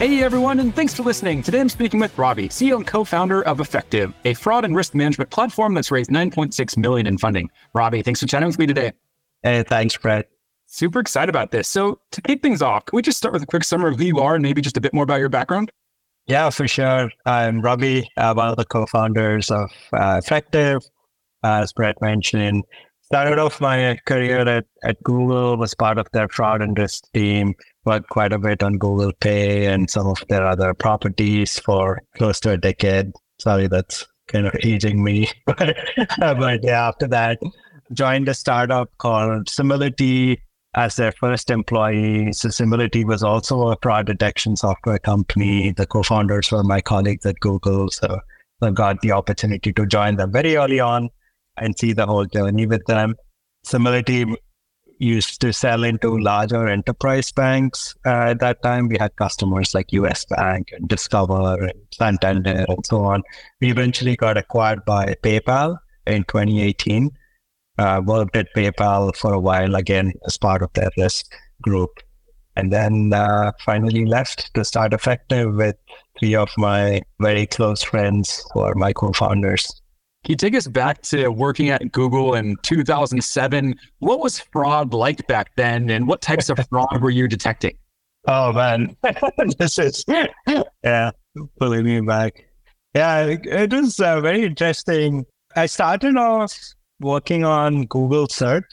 Hey everyone, and thanks for listening. Today I'm speaking with Ravi, CEO and co-founder of Effectiv, a fraud and risk management platform that's raised 9.6 million in funding. Ravi, thanks for chatting with me today. Hey, thanks, Brett. Super excited about this. So to kick things off, can we just start with a quick summary of who you are and maybe just a bit more about your background? Yeah, for sure. I'm Ravi, uh, one of the co-founders of uh, Effectiv. As Brett mentioned, started off my career at, at Google, was part of their fraud and risk team, worked quite a bit on Google Pay and some of their other properties for close to a decade. Sorry, that's kind of aging me. but, uh, but yeah, after that, joined a startup called Simility as their first employee. So Simility was also a fraud detection software company. The co-founders were my colleagues at Google. So I got the opportunity to join them very early on and see the whole journey with them. Simility used to sell into larger enterprise banks. Uh, at that time, we had customers like US Bank and Discover and Santander and so on. We eventually got acquired by PayPal in 2018. Uh, worked at PayPal for a while again as part of their risk group. And then uh, finally left to start Effectiv with three of my very close friends who are my co founders. Can you take us back to working at Google in 2007? What was fraud like back then, and what types of fraud were you detecting? Oh man, this is yeah, pulling me back. Yeah, it was uh, very interesting. I started off working on Google Search,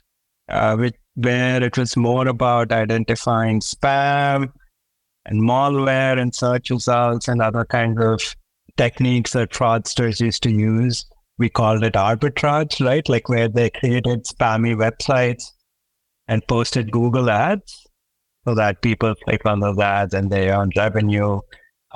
uh, which, where it was more about identifying spam and malware and search results and other kinds of techniques that fraudsters used to use we called it arbitrage, right? Like where they created spammy websites and posted Google ads so that people click on those ads and they earn revenue.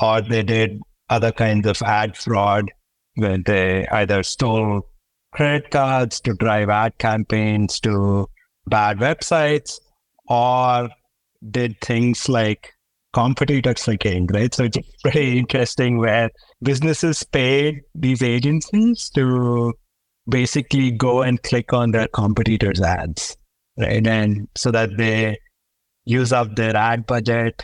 Or they did other kinds of ad fraud where they either stole credit cards to drive ad campaigns to bad websites or did things like competitor again, right? So it's very interesting where businesses pay these agencies to basically go and click on their competitors' ads, right? And so that they use up their ad budget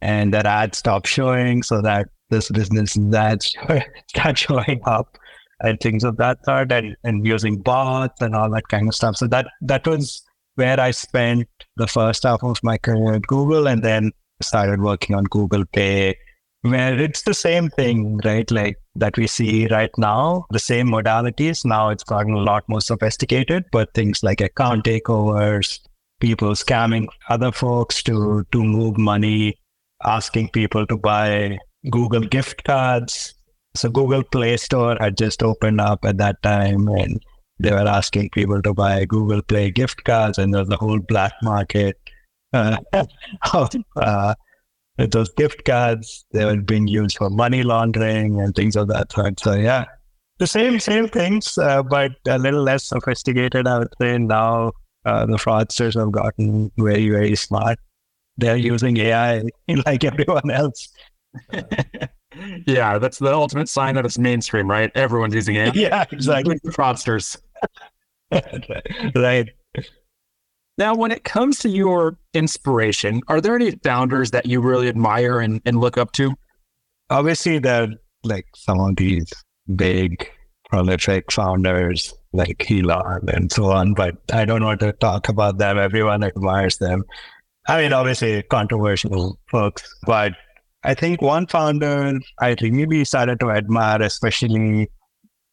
and their ads stop showing so that this business ads start showing up and things of that sort and, and using bots and all that kind of stuff. So that that was where I spent the first half of my career at Google and then started working on Google Pay, where it's the same thing, right? Like that we see right now, the same modalities. Now it's gotten a lot more sophisticated, but things like account takeovers, people scamming other folks to to move money, asking people to buy Google gift cards. So Google Play Store had just opened up at that time and they were asking people to buy Google Play gift cards and there's a whole black market uh, uh, those gift cards they were being used for money laundering and things of that sort. So yeah, the same same things, uh, but a little less sophisticated. I would say now uh, the fraudsters have gotten very very smart. They're using AI like everyone else. yeah, that's the ultimate sign that it's mainstream, right? Everyone's using AI. Yeah, exactly. Fraudsters. right. Now, when it comes to your inspiration, are there any founders that you really admire and, and look up to? Obviously, there are like some of these big, prolific founders like Elon and so on, but I don't want to talk about them. Everyone admires them. I mean, obviously, controversial folks, but I think one founder I really started to admire, especially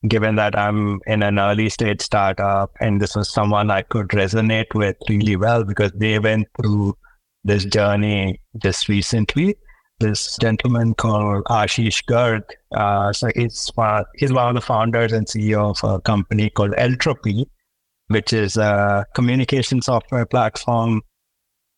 given that I'm in an early stage startup and this was someone I could resonate with really well because they went through this journey just recently. This gentleman called Ashish Garg. Uh, so he's, uh, he's one of the founders and CEO of a company called Eltropy, which is a communication software platform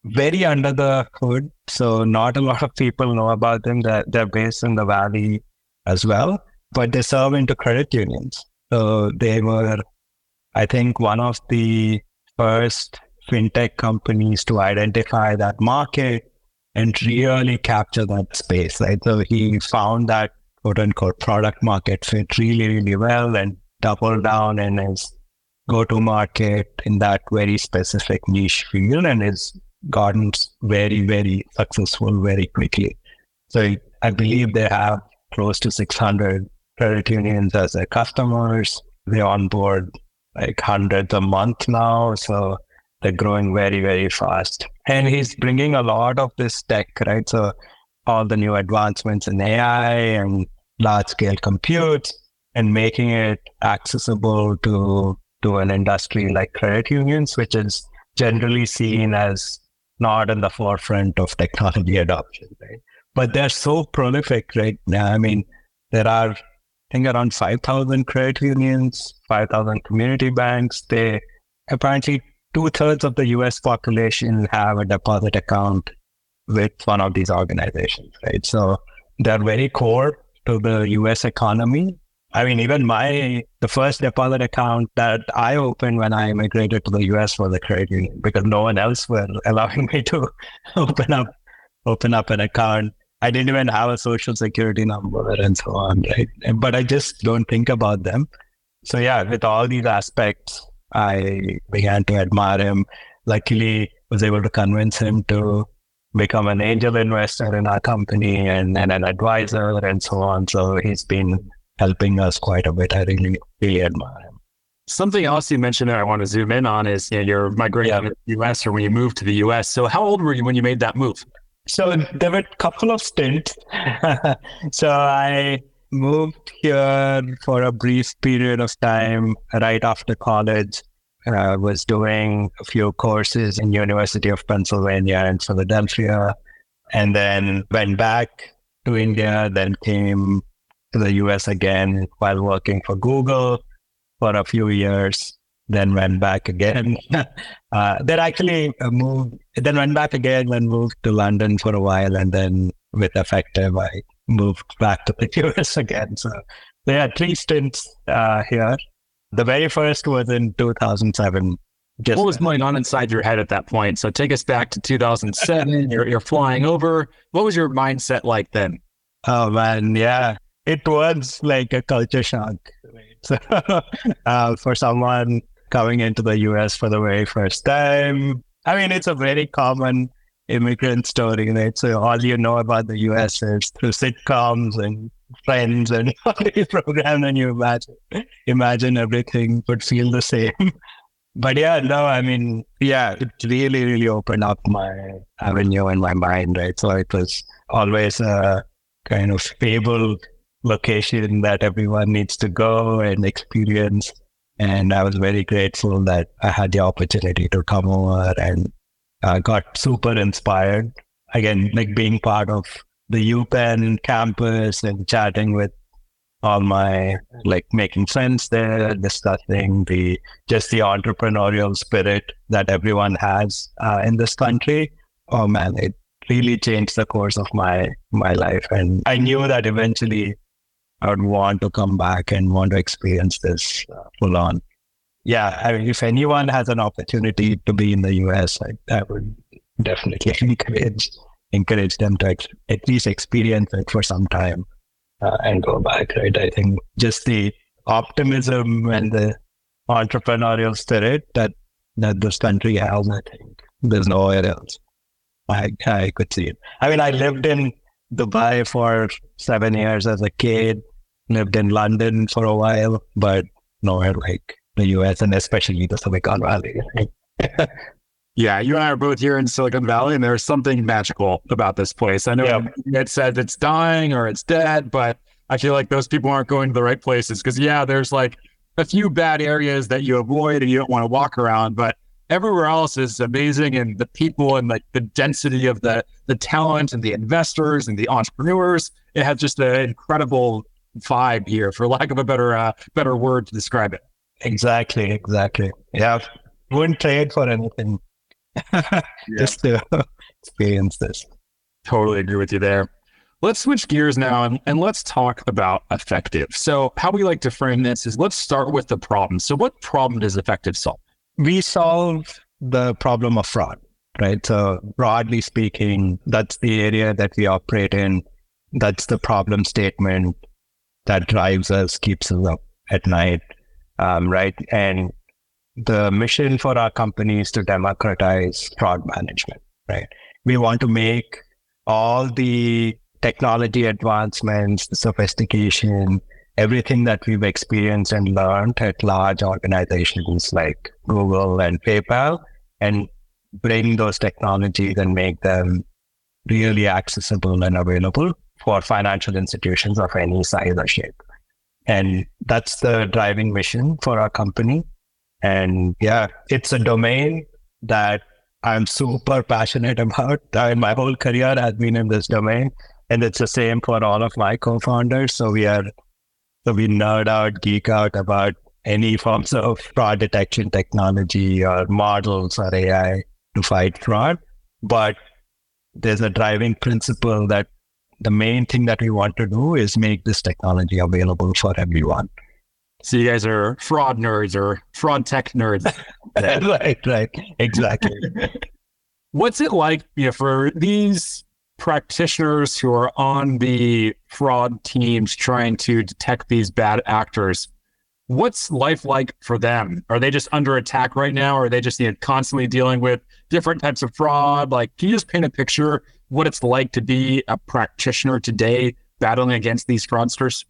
very under the hood. So not a lot of people know about them. They're, they're based in the valley as well, but they serve into credit unions. So they were, I think, one of the first fintech companies to identify that market and really capture that space, right? So he found that quote unquote product market fit really, really well and doubled down in his go to market in that very specific niche field and has gotten very, very successful very quickly. So I believe they have close to 600 credit unions as their customers. They onboard like hundreds a month now. So they're growing very, very fast. And he's bringing a lot of this tech, right? So all the new advancements in AI and large scale compute and making it accessible to to an industry like credit unions, which is generally seen as not in the forefront of technology adoption, right? But they're so prolific right now. I mean, there are, I think, around 5,000 credit unions, 5,000 community banks. They apparently two thirds of the US population have a deposit account with one of these organizations, right? So they're very core to the US economy. I mean, even my the first deposit account that I opened when I immigrated to the US was a credit union because no one else were allowing me to open up open up an account. I didn't even have a social security number and so on, right? But I just don't think about them. So yeah, with all these aspects, I began to admire him. Luckily, was able to convince him to become an angel investor in our company and, and an advisor and so on. So he's been helping us quite a bit. I really, really admire him. Something else you mentioned that I want to zoom in on is you know, you're migrating yeah. to the US or when you moved to the US. So how old were you when you made that move? So there were a couple of stints. so I moved here for a brief period of time right after college. I was doing a few courses in University of Pennsylvania in Philadelphia, and then went back to India. Then came to the US again while working for Google for a few years. Then went back again. uh, then actually moved. Then went back again and moved to London for a while, and then with Effectiv, I moved back to the US again. So there are three stints uh, here. The very first was in 2007. Just what was going on inside your head at that point? So take us back to 2007. you're, you're flying over. What was your mindset like then? Oh man, yeah, it was like a culture shock. Right? So, uh, for someone coming into the US for the very first time, I mean, it's a very common immigrant story, right? So all you know about the US is through sitcoms and friends and all these programs, and you imagine imagine everything would feel the same. but yeah, no, I mean, yeah, it really, really opened up my avenue in my mind, right? So it was always a kind of fabled location that everyone needs to go and experience. And I was very grateful that I had the opportunity to come over and uh, got super inspired. Again, like being part of the UPenn campus and chatting with all my like making friends there, discussing the just the entrepreneurial spirit that everyone has uh, in this country. Oh man, it really changed the course of my my life, and I knew that eventually I would want to come back and want to experience this uh, full on. Yeah, I mean, if anyone has an opportunity to be in the US, I, I would definitely encourage encourage them to ex- at least experience it for some time uh, and go back, right? I think just the optimism and the entrepreneurial spirit that that this country has, I think there's nowhere else. I, I could see it. I mean, I lived in Dubai for seven years as a kid, lived in London for a while, but nowhere like the US and especially the Silicon Valley. Yeah, you and I are both here in Silicon Valley, and there's something magical about this place. I know yeah. it said it's dying or it's dead, but I feel like those people aren't going to the right places because, yeah, there's like a few bad areas that you avoid and you don't want to walk around, but everywhere else is amazing. And the people and like the density of the the talent and the investors and the entrepreneurs, it has just an incredible vibe here, for lack of a better uh, better word to describe it. Exactly, exactly. Yeah, wouldn't trade for anything just to experience this. Totally agree with you there. Let's switch gears now and, and let's talk about Effectiv. So, how we like to frame this is let's start with the problem. So, what problem does Effectiv solve? We solve the problem of fraud, right? So, broadly speaking, that's the area that we operate in. That's the problem statement that drives us, keeps us up at night, um, right? And the mission for our company is to democratize fraud management, right? We want to make all the technology advancements, the sophistication, everything that we've experienced and learned at large organizations like Google and PayPal, and bring those technologies and make them really accessible and available for financial institutions of any size or shape. And that's the driving mission for our company. And yeah, it's a domain that I'm super passionate about. I, my whole career has been in this domain. And it's the same for all of my co-founders. So we are, so we nerd out, geek out about any forms of fraud detection technology or models or AI to fight fraud. But there's a driving principle that the main thing that we want to do is make this technology available for everyone. So you guys are fraud nerds or fraud tech nerds. right, right. Exactly. What's it like you know, for these practitioners who are on the fraud teams trying to detect these bad actors. What's life like for them? Are they just under attack right now? Or are they just you know, constantly dealing with different types of fraud? Like, can you just paint a picture what it's like to be a practitioner today battling against these fraudsters?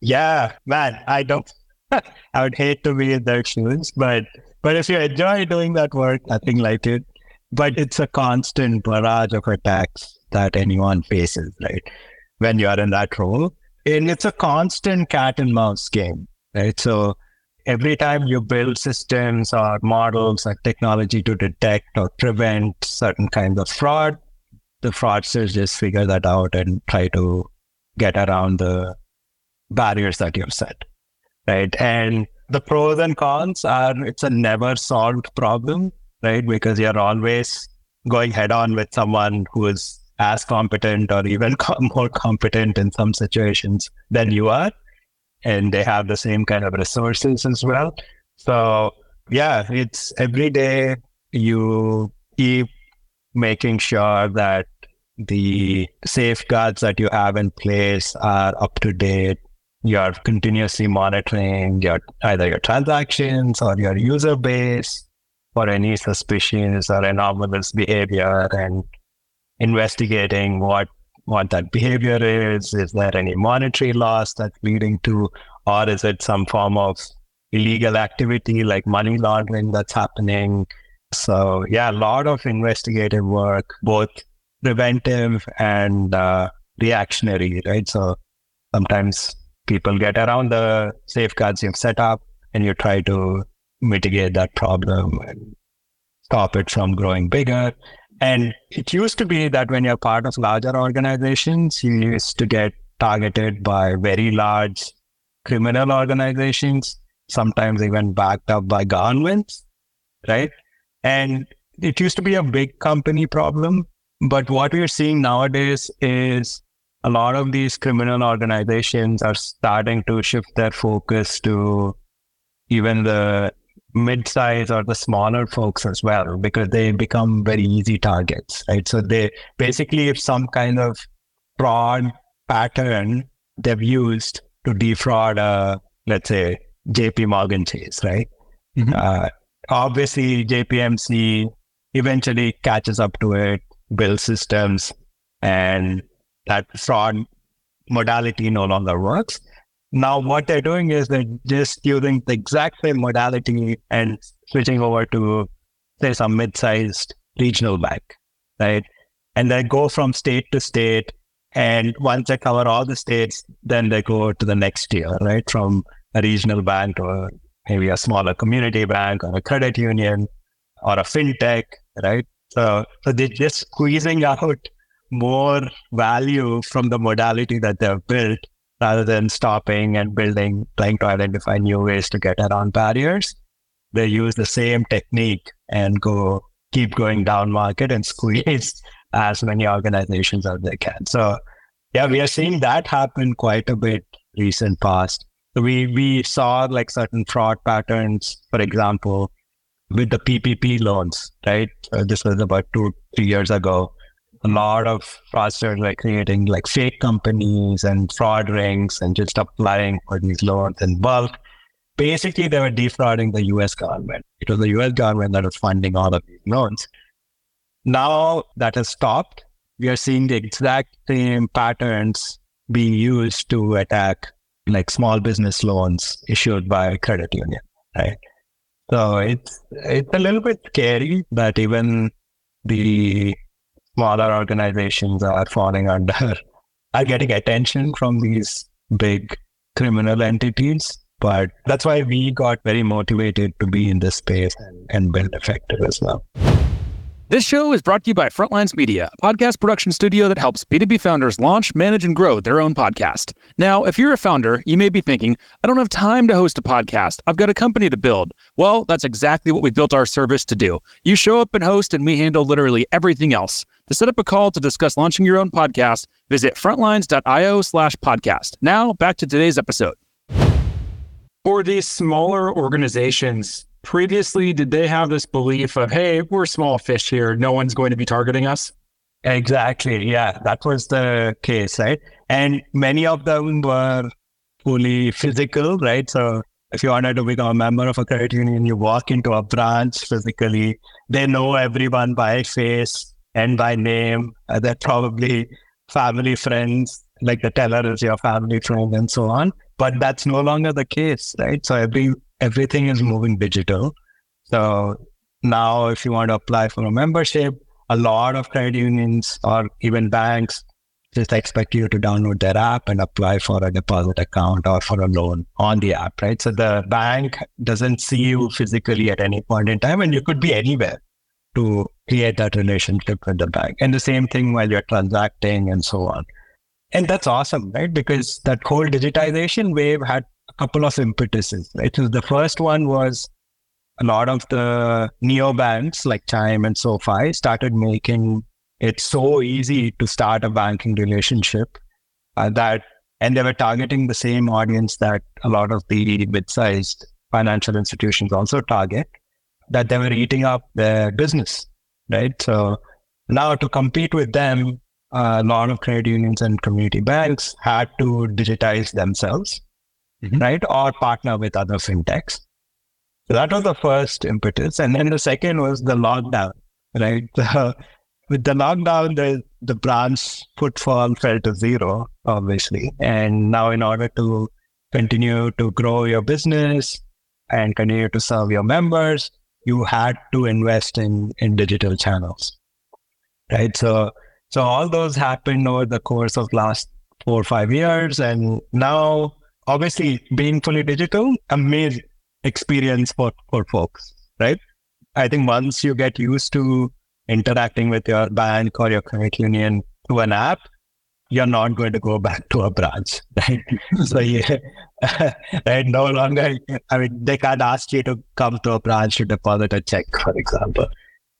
Yeah, man, I don't. I would hate to be in their shoes, but but if you enjoy doing that work, nothing like it. But it's a constant barrage of attacks that anyone faces, right? When you are in that role. And it's a constant cat and mouse game, right? So every time you build systems or models or technology to detect or prevent certain kinds of fraud, the fraudsters just figure that out and try to get around the barriers that you've set, right? And the pros and cons are it's a never solved problem, right? Because you're always going head on with someone who is as competent or even more competent in some situations than you are. And they have the same kind of resources as well. So, yeah, it's every day you keep making sure that the safeguards that you have in place are up to date. You're continuously monitoring your either your transactions or your user base for any suspicious or anomalous behavior and investigating what what that behavior is. Is there any monetary loss that's leading to, or is it some form of illegal activity like money laundering that's happening? So yeah, a lot of investigative work, both preventive and uh, reactionary, right? So sometimes people get around the safeguards you've set up, and you try to mitigate that problem and stop it from growing bigger. And it used to be that when you're part of larger organizations, you used to get targeted by very large criminal organizations, sometimes even backed up by governments, right? And it used to be a big company problem. But what we're seeing nowadays is a lot of these criminal organizations are starting to shift their focus to even the mid-size or the smaller folks as well because they become very easy targets right? So they basically if some kind of fraud pattern they've used to defraud uh let's say jp morgan chase right? Mm-hmm. uh, obviously jpmc eventually catches up to it builds systems and that fraud modality no longer works now, what they're doing is they're just using the exact same modality and switching over to, say, some mid sized regional bank, right? And they go from state to state. And once they cover all the states, then they go to the next tier, right? From a regional bank or maybe a smaller community bank or a credit union or a fintech, right? So, so they're just squeezing out more value from the modality that they've built rather than stopping and building, trying to identify new ways to get around barriers. They use the same technique and go keep going down market and squeeze as many organizations as they can. So yeah, we are seeing that happen quite a bit recent past. We we saw like certain fraud patterns, for example, with the PPP loans, right? Uh, this was about two, three years ago. A lot of fraudsters were creating like fake companies and fraud rings and just applying for these loans in bulk. Basically, they were defrauding the US government. It was the US government that was funding all of these loans. Now that has stopped. We are seeing the exact same patterns being used to attack like small business loans issued by credit union, right? So it's it's a little bit scary that even the smaller organizations are falling under are getting attention from these big criminal entities. But that's why we got very motivated to be in this space and, and build Effectiv as well. This show is brought to you by Frontlines Media, a podcast production studio that helps B2B founders launch, manage, and grow their own podcast. Now, if you're a founder, you may be thinking, I don't have time to host a podcast. I've got a company to build. Well, that's exactly what we built our service to do. You show up and host, and we handle literally everything else. To set up a call to discuss launching your own podcast, visit frontlines.io slash podcast. Now, back to today's episode. For these smaller organizations, previously did they have this belief of hey we're small fish here. No one's going to be targeting us exactly. Yeah that was the case right? And many of them were fully physical right? So if you wanted to become a member of a credit union you walk into a branch physically. They know everyone by face and by name uh, they're probably family friends like the teller is your family friend and so on but that's no longer the case right so every everything is moving digital. So now, if you want to apply for a membership, a lot of credit unions or even banks just expect you to download their app and apply for a deposit account or for a loan on the app, right? So the bank doesn't see you physically at any point in time, and you could be anywhere to create that relationship with the bank. And the same thing while you're transacting and so on. And that's awesome, right? Because that whole digitization wave had a couple of impetuses. Right? So the first one was a lot of the neobanks like Chime and SoFi started making it so easy to start a banking relationship uh, that, and they were targeting the same audience that a lot of the mid-sized financial institutions also target, that they were eating up their business, right? So now to compete with them, a lot of credit unions and community banks had to digitize themselves mm-hmm. right? Or partner with other fintechs. So that was the first impetus. And then the second was the lockdown, right? with the lockdown, the, the branch footfall fell to zero, obviously. And now, in order to continue to grow your business and continue to serve your members, you had to invest in, in digital channels, right? So, so all those happened over the course of last four or five years. And now obviously being fully digital, amazing experience for, for folks, right? I think once you get used to interacting with your bank or your credit union through an app, you're not going to go back to a branch, right? so yeah, right, no longer, I mean, they can't ask you to come to a branch to deposit a check, for example,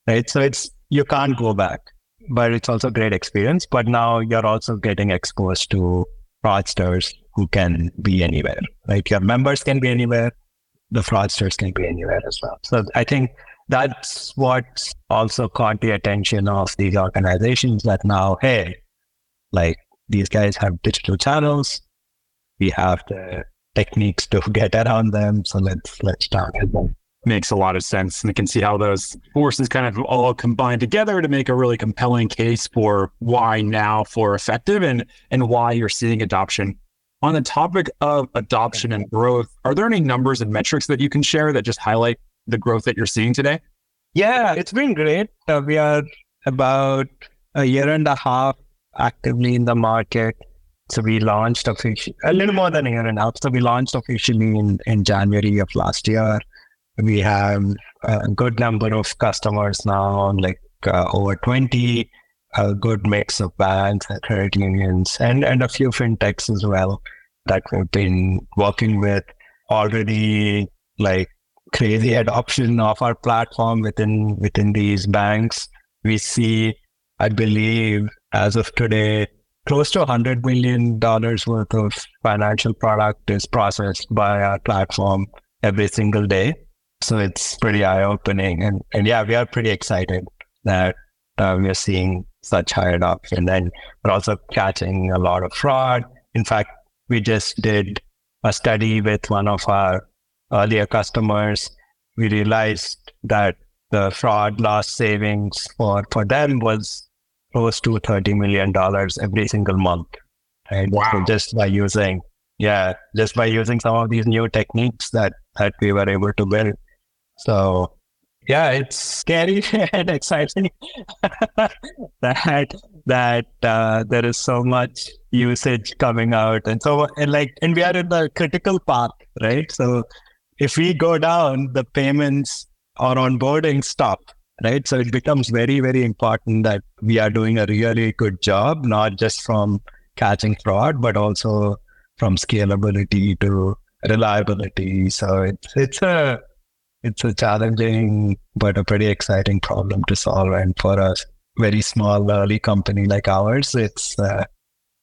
right? So it's, you can't go back, but it's also a great experience. But now you're also getting exposed to fraudsters who can be anywhere, right? Your members can be anywhere, the fraudsters can be anywhere as well. So I think that's what also caught the attention of these organizations that now, hey, like these guys have digital channels, we have the techniques to get around them, so let's let's target them makes a lot of sense. And I can see how those forces kind of all combine together to make a really compelling case for why now for Effectiv and and why you're seeing adoption. On the topic of adoption and growth, are there any numbers and metrics that you can share that just highlight the growth that you're seeing today? Yeah, it's been great. Uh, we are about a year and a half actively in the market. So we launched officially a little more than a year and a half. So we launched officially in, in January of last year. We have a good number of customers now, like uh, over 20, a good mix of banks and credit unions, and, and a few fintechs as well that we've been working with already like crazy adoption of our platform within within these banks. We see, I believe, as of today, close to $100 million worth of financial product is processed by our platform every single day. So it's pretty eye opening. And, and yeah, we are pretty excited that uh, we are seeing such high adoption. And then we're also catching a lot of fraud. In fact, we just did a study with one of our earlier customers. We realized that the fraud loss savings for, for them was close to $30 million every single month. Right. Wow. So just by using, yeah, just by using some of these new techniques that, that we were able to build. So yeah, it's scary and exciting that that uh, there is so much usage coming out, and so and like and we are in the critical path, right? So if we go down, the payments or onboarding stop, right? So it becomes very very important that we are doing a really good job, not just from catching fraud, but also from scalability to reliability. So it's it's a it's a challenging but a pretty exciting problem to solve. And for a very small early company like ours, it's uh,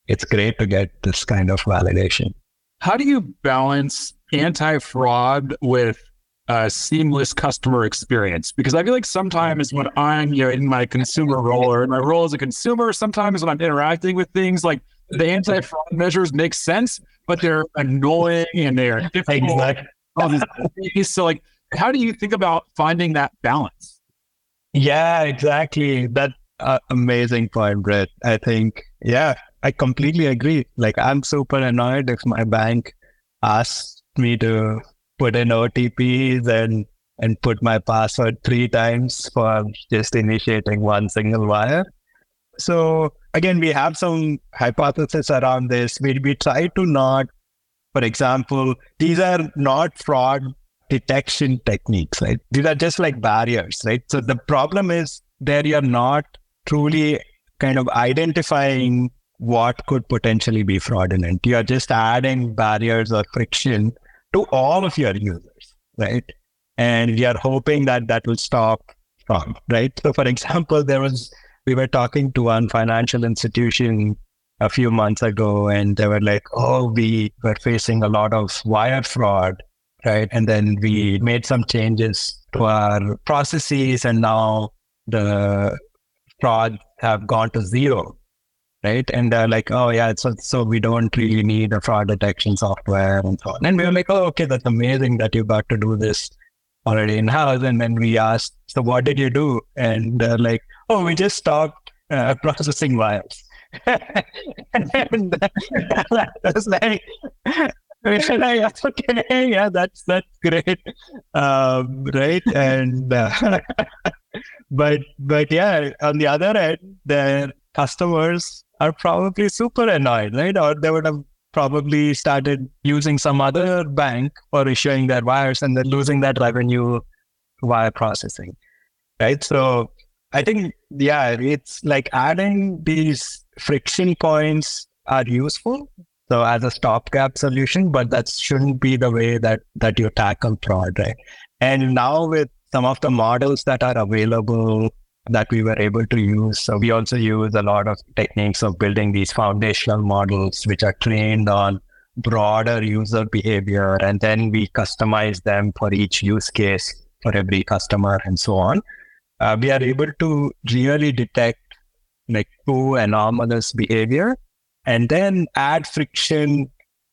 it's great to get this kind of validation. How do you balance anti-fraud with a seamless customer experience? Because I feel like sometimes when I'm you know in my consumer role or in my role as a consumer, sometimes when I'm interacting with things like the anti-fraud measures make sense, but they're annoying and they're difficult. Exactly. So like how do you think about finding that balance? Yeah, exactly. That uh, amazing point, Brett. I think, yeah, I completely agree. Like, I'm super annoyed if my bank asks me to put in OTPs and and put my password three times for just initiating one single wire. So again, we have some hypothesis around this. We we try to not, for example, these are not fraud detection techniques, right? These are just like barriers, right? So the problem is there you're not truly kind of identifying what could potentially be fraudulent. You're just adding barriers or friction to all of your users, right? And we are hoping that that will stop fraud, right? So for example, there was, we were talking to one financial institution a few months ago and they were like, oh, we were facing a lot of wire fraud right? And then we made some changes to our processes, and now the fraud have gone to zero, right? And they're like, oh yeah, so so we don't really need a fraud detection software and so on. And we were like, oh okay, that's amazing that you got to do this already in house. And then we asked, so what did you do? And they're like, oh, we just stopped uh, processing wires. and I was like, okay, yeah, that's that's great, um, right? And uh, but but yeah, on the other end, their customers are probably super annoyed, right? Or they would have probably started using some other bank for issuing their wires, and then losing that revenue wire processing, right? So I think yeah, it's like adding these friction points are useful so as a stopgap solution, but that shouldn't be the way that that you tackle fraud, right? And now with some of the models that are available that we were able to use, so we also use a lot of techniques of building these foundational models, which are trained on broader user behavior, and then we customize them for each use case for every customer and so on. Uh, we are able to really detect like true anomalous behavior and then add friction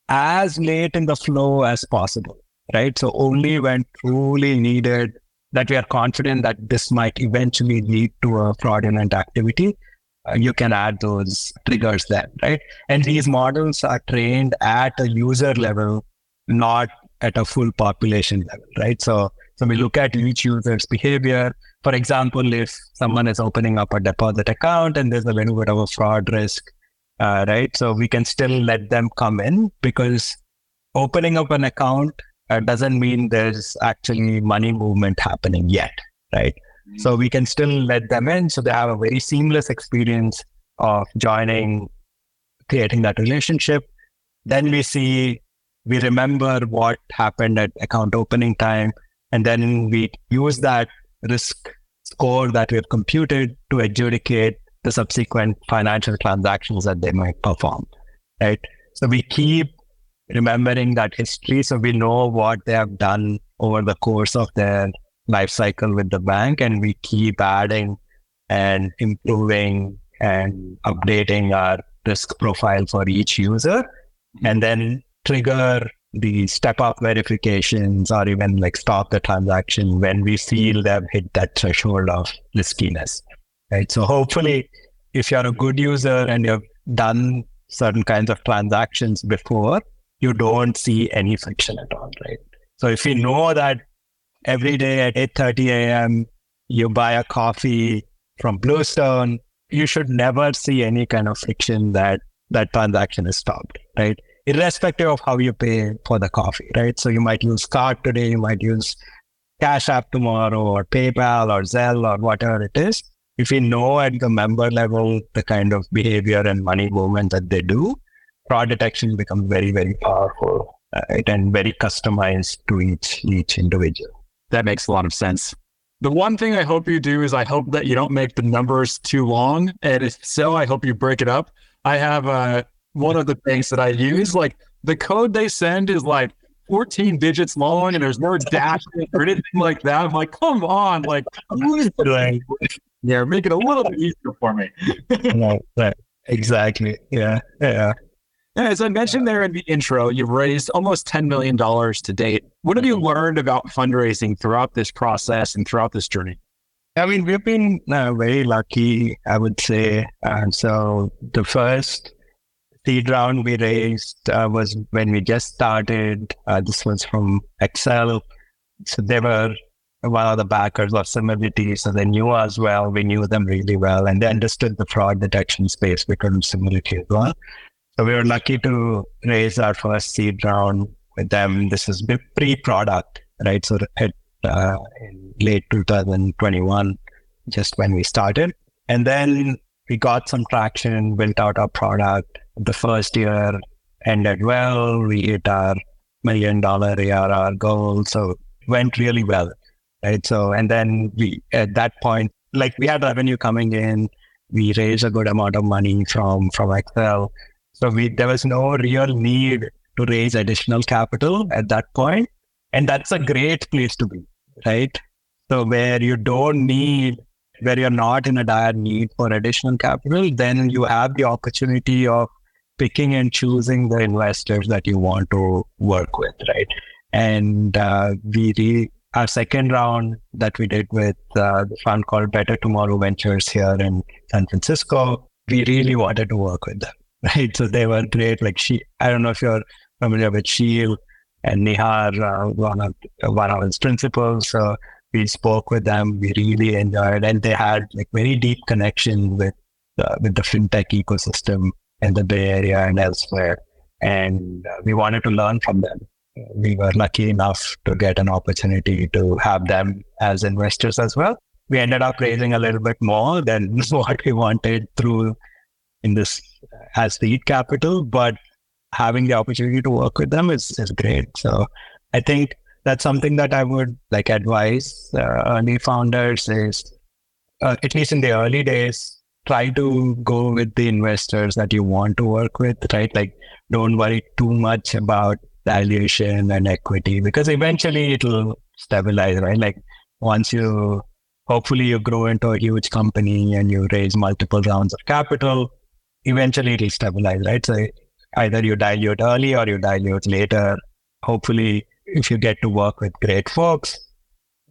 as late in the flow as possible, right? So only when truly needed that we are confident that this might eventually lead to a fraudulent activity, uh, you can add those triggers then, right? And these models are trained at a user level, not at a full population level, right? So, so we look at each user's behavior. For example, if someone is opening up a deposit account and there's a little bit of a fraud risk, uh, right? So we can still let them come in because opening up an account uh, doesn't mean there's actually money movement happening yet, right? Mm-hmm. So we can still let them in so they have a very seamless experience of joining, creating that relationship. Then we see, we remember what happened at account opening time. And then we use that risk score that we've computed to adjudicate the subsequent financial transactions that they might perform. Right. So we keep remembering that history so we know what they have done over the course of their life cycle with the bank and we keep adding and improving and updating our risk profile for each user and then trigger the step up verifications or even like stop the transaction when we feel they've hit that threshold of riskiness right? So hopefully if you're a good user and you've done certain kinds of transactions before you don't see any friction at all, right? So if you know that every day at 8.30 a.m. you buy a coffee from Bluestone, you should never see any kind of friction that that transaction is stopped, right? Irrespective of how you pay for the coffee, right? So you might use card today, you might use Cash App tomorrow or PayPal or Zelle or whatever it is. If you know at the member level the kind of behavior and money movement that they do, fraud detection becomes very, very powerful right? and very customized to each each individual. That makes a lot of sense. The one thing I hope you do is I hope that you don't make the numbers too long. And if so, I hope you break it up. I have uh, one of the things that I use, like the code they send is like 14 digits long and there's no dash or anything like that. I'm like, come on, like, yeah, make it a little bit easier for me. right. Exactly. Yeah. Yeah. As I mentioned there in the intro, you've raised almost $10 million to date. What have you mm-hmm. learned about fundraising throughout this process and throughout this journey? I mean, we've been uh, very lucky, I would say. And so the first seed round we raised uh, was when we just started. Uh, this was from Accel. So they were one of the backers of Simility. So they knew us well. We knew them really well. And they understood the fraud detection space because of Simility as well. So we were lucky to raise our first seed round with them. This is pre-product, right? So it, uh, in late 2021, just when we started, and then we got some traction, built out our product. The first year ended well. We hit our million dollar ARR goal, so went really well, right? So and then we at that point, like we had revenue coming in, we raised a good amount of money from from Accel so we, there was no real need to raise additional capital at that point. And that's a great place to be, right? So where you don't need, where you're not in a dire need for additional capital, then you have the opportunity of picking and choosing the investors that you want to work with, right? And uh, we re- our second round that we did with uh, the fund called Better Tomorrow Ventures here in San Francisco, we really wanted to work with them. Right? So they were great. Like she, I don't know if you're familiar with Sheel and Nihar, uh, one of one of his principals. So we spoke with them. We really enjoyed, and they had like very deep connection with uh, with the fintech ecosystem in the Bay Area and elsewhere. And uh, we wanted to learn from them. We were lucky enough to get an opportunity to have them as investors as well. We ended up raising a little bit more than what we wanted through in this as seed capital, but having the opportunity to work with them is, is great. So I think that's something that I would like advise uh, early founders is uh, at least in the early days, try to go with the investors that you want to work with, right? Like don't worry too much about valuation and equity because eventually it'll stabilize, right? Like once you hopefully you grow into a huge company and you raise multiple rounds of capital, eventually it'll stabilize, right? So either you dilute early or you dilute later. Hopefully, if you get to work with great folks,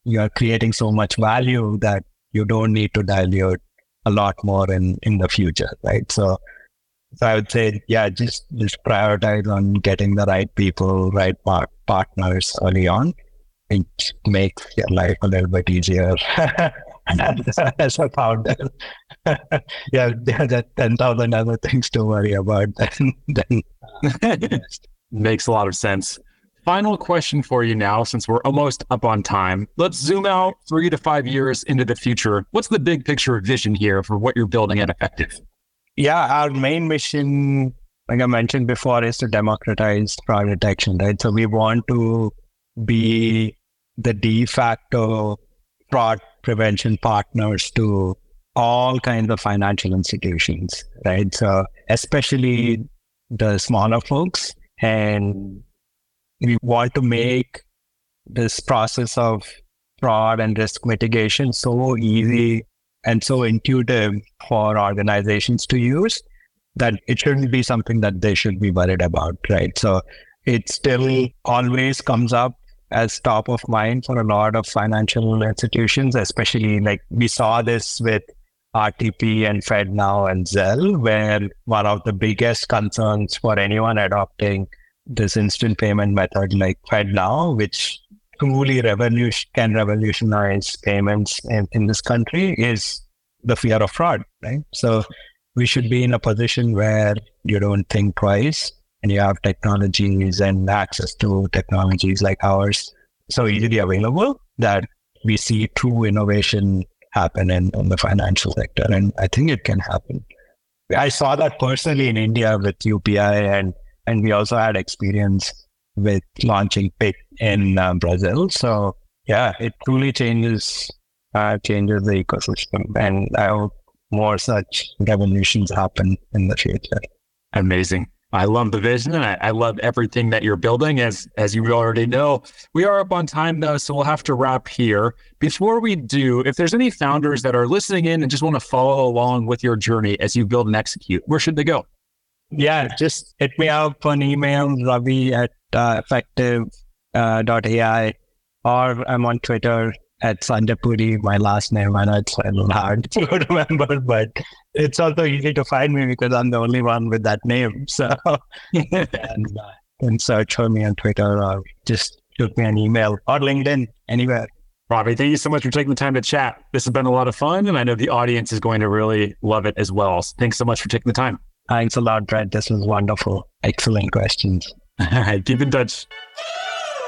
you are creating so much value that you don't need to dilute a lot more in in the future, right? So, so I would say, yeah, just just prioritize on getting the right people, right par- partners early on. It makes your life a little bit easier as a founder. yeah, there are 10,000 other things to worry about then. then Makes a lot of sense. Final question for you now, since we're almost up on time. Let's zoom out three to five years into the future. What's the big picture vision here for what you're building at Effectiv? Yeah, our main mission, like I mentioned before, is to democratize fraud detection, right? So we want to be the de facto fraud prevention partners to all kinds of financial institutions, right? So, especially the smaller folks. And we want to make this process of fraud and risk mitigation so easy and so intuitive for organizations to use that it shouldn't be something that they should be worried about, right? So it still always comes up as top of mind for a lot of financial institutions, especially like we saw this with RTP and FedNow and Zelle, where one of the biggest concerns for anyone adopting this instant payment method like FedNow, which truly revolution can revolutionize payments in, in this country, is the fear of fraud, right? So we should be in a position where you don't think twice and you have technologies and access to technologies like ours so easily available that we see true innovation happen in, in the financial sector. And I think it can happen. I saw that personally in India with UPI, and, and we also had experience with launching Pix in uh, Brazil. So, yeah, it truly changes uh, changes the ecosystem. And I hope more such revolutions happen in the future. Amazing. I love the vision and I, I, love everything that you're building. As as you already know, we are up on time though, so we'll have to wrap here. Before we do, if there's any founders that are listening in and just want to follow along with your journey as you build and execute, where should they go? Yeah, just hit me up on email, Ravi at uh, effectiv.ai, uh, or I'm on Twitter at Sandepudi, my last name. I know it's a little hard to remember, but it's also easy to find me because I'm the only one with that name. So and, uh, can search for me on Twitter or just shoot me an email or LinkedIn, anywhere. Ravi, thank you so much for taking the time to chat. This has been a lot of fun, and I know the audience is going to really love it as well. So thanks so much for taking the time. Thanks a lot, Brett. This was wonderful. Excellent questions. All right, keep in touch.